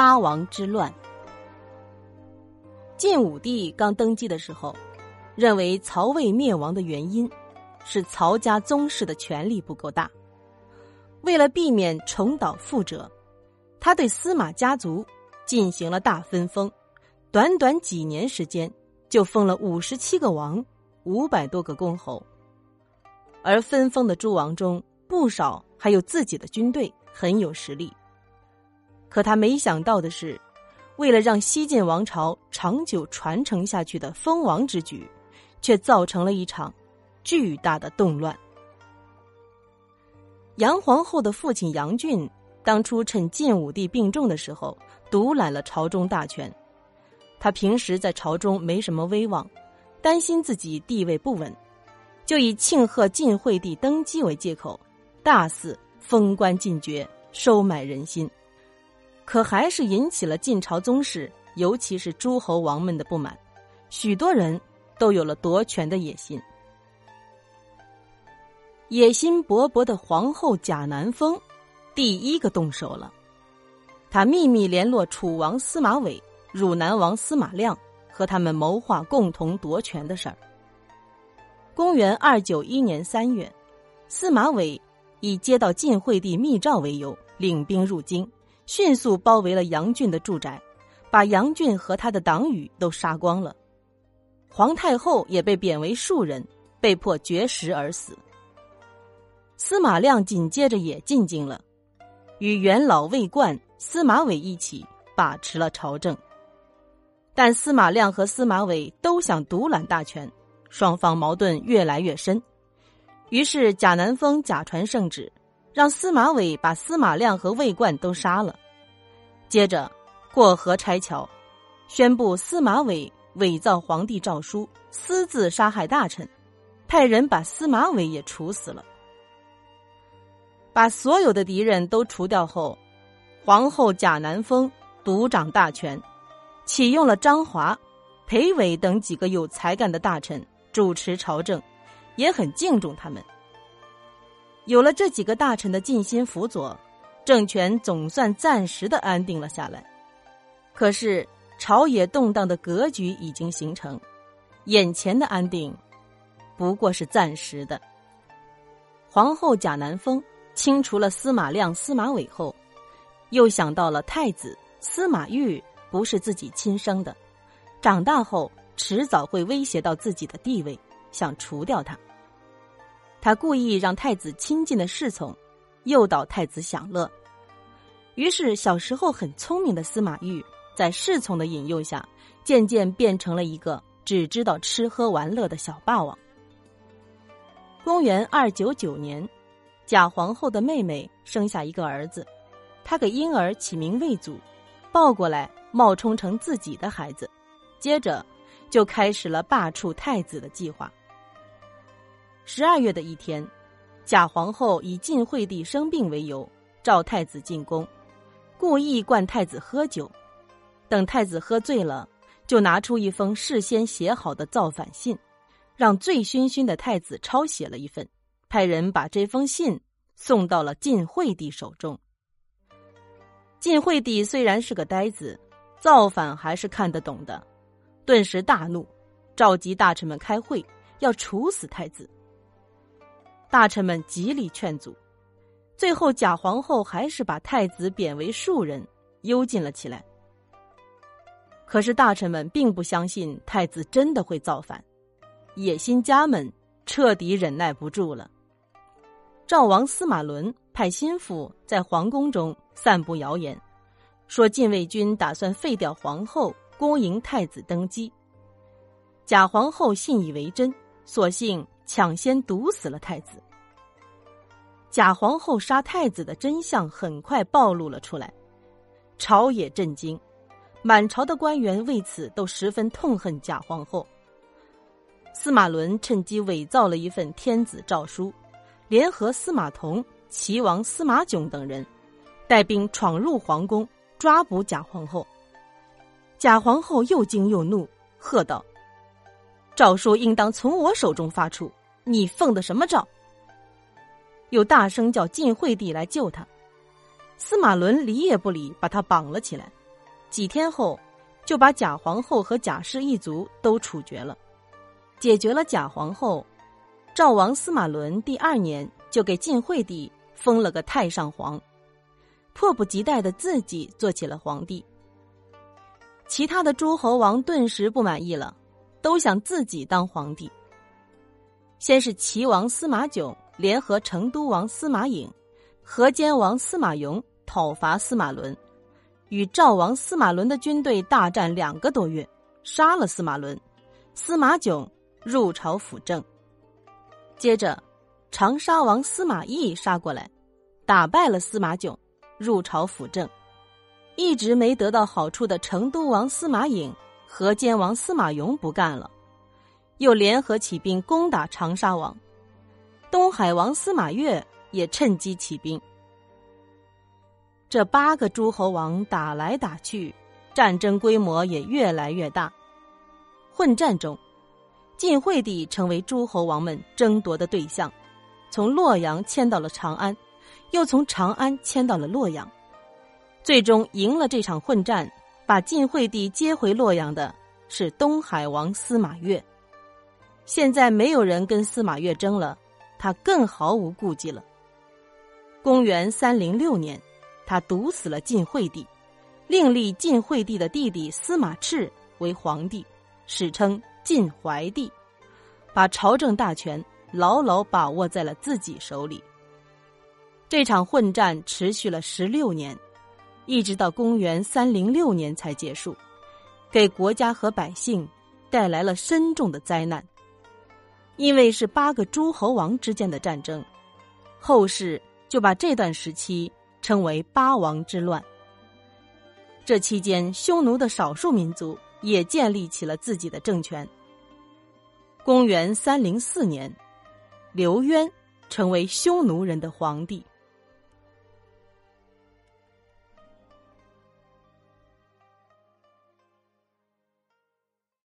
八王之乱。晋武帝刚登基的时候，认为曹魏灭亡的原因是曹家宗室的权力不够大。为了避免重蹈覆辙，他对司马家族进行了大分封，短短几年时间就封了五十七个王，五百多个公侯。而分封的诸王中，不少还有自己的军队，很有实力。可他没想到的是，为了让西晋王朝长久传承下去的封王之举，却造成了一场巨大的动乱。杨皇后的父亲杨俊，当初趁晋武帝病重的时候，独揽了朝中大权。他平时在朝中没什么威望，担心自己地位不稳。就以庆贺晋惠帝登基为借口，大肆封官进爵，收买人心，可还是引起了晋朝宗室，尤其是诸侯王们的不满。许多人都有了夺权的野心。野心勃勃的皇后贾南风，第一个动手了。他秘密联络楚王司马玮、汝南王司马亮，和他们谋划共同夺权的事儿。公元二九一年三月，司马玮以接到晋惠帝密诏为由，领兵入京，迅速包围了杨俊的住宅，把杨俊和他的党羽都杀光了。皇太后也被贬为庶人，被迫绝食而死。司马亮紧接着也进京了，与元老魏冠、司马玮一起把持了朝政。但司马亮和司马玮都想独揽大权。双方矛盾越来越深，于是贾南风假传圣旨，让司马玮把司马亮和魏冠都杀了。接着过河拆桥，宣布司马玮伪造皇帝诏书，私自杀害大臣，派人把司马玮也处死了。把所有的敌人都除掉后，皇后贾南风独掌大权，启用了张华、裴伟等几个有才干的大臣。主持朝政，也很敬重他们。有了这几个大臣的尽心辅佐，政权总算暂时的安定了下来。可是朝野动荡的格局已经形成，眼前的安定不过是暂时的。皇后贾南风清除了司马亮、司马伟后，又想到了太子司马昱不是自己亲生的，长大后。迟早会威胁到自己的地位，想除掉他。他故意让太子亲近的侍从诱导太子享乐，于是小时候很聪明的司马懿在侍从的引诱下，渐渐变成了一个只知道吃喝玩乐的小霸王。公元二九九年，贾皇后的妹妹生下一个儿子，她给婴儿起名魏祖，抱过来冒充成自己的孩子，接着。就开始了罢黜太子的计划。十二月的一天，贾皇后以晋惠帝生病为由，召太子进宫，故意灌太子喝酒。等太子喝醉了，就拿出一封事先写好的造反信，让醉醺醺的太子抄写了一份，派人把这封信送到了晋惠帝手中。晋惠帝虽然是个呆子，造反还是看得懂的。顿时大怒，召集大臣们开会，要处死太子。大臣们极力劝阻，最后贾皇后还是把太子贬为庶人，幽禁了起来。可是大臣们并不相信太子真的会造反，野心家们彻底忍耐不住了。赵王司马伦派心腹在皇宫中散布谣言，说禁卫军打算废掉皇后。恭迎太子登基，贾皇后信以为真，索性抢先毒死了太子。贾皇后杀太子的真相很快暴露了出来，朝野震惊，满朝的官员为此都十分痛恨贾皇后。司马伦趁机伪造了一份天子诏书，联合司马同、齐王司马囧等人，带兵闯入皇宫，抓捕贾皇后。贾皇后又惊又怒，喝道：“诏书应当从我手中发出，你奉的什么诏？”又大声叫晋惠帝来救他。司马伦理也不理，把他绑了起来，几天后就把贾皇后和贾氏一族都处决了，解决了贾皇后。赵王司马伦第二年就给晋惠帝封了个太上皇，迫不及待的自己做起了皇帝。其他的诸侯王顿时不满意了，都想自己当皇帝。先是齐王司马囧联合成都王司马颖、河间王司马颙讨伐司马伦，与赵王司马伦的军队大战两个多月，杀了司马伦，司马囧入朝辅政。接着，长沙王司马懿杀过来，打败了司马囧，入朝辅政。一直没得到好处的成都王司马颖、河间王司马颙不干了，又联合起兵攻打长沙王。东海王司马越也趁机起兵。这八个诸侯王打来打去，战争规模也越来越大。混战中。晋惠帝成为诸侯王们争夺的对象，从洛阳迁到了长安，又从长安迁到了洛阳，最终赢了这场混战，把晋惠帝接回洛阳的是东海王司马越。现在没有人跟司马越争了，他更毫无顾忌了。公元三零六年，他毒死了晋惠帝，另立晋惠帝的弟弟司马炽为皇帝，史称。晋怀帝把朝政大权牢牢把握在了自己手里。这场混战持续了十六年，一直到公元三零六年才结束，给国家和百姓带来了深重的灾难。因为是八个诸侯王之间的战争，后世就把这段时期称为“八王之乱”。这期间，匈奴的少数民族。也建立起了自己的政权。公元三零四年，刘渊成为匈奴人的皇帝。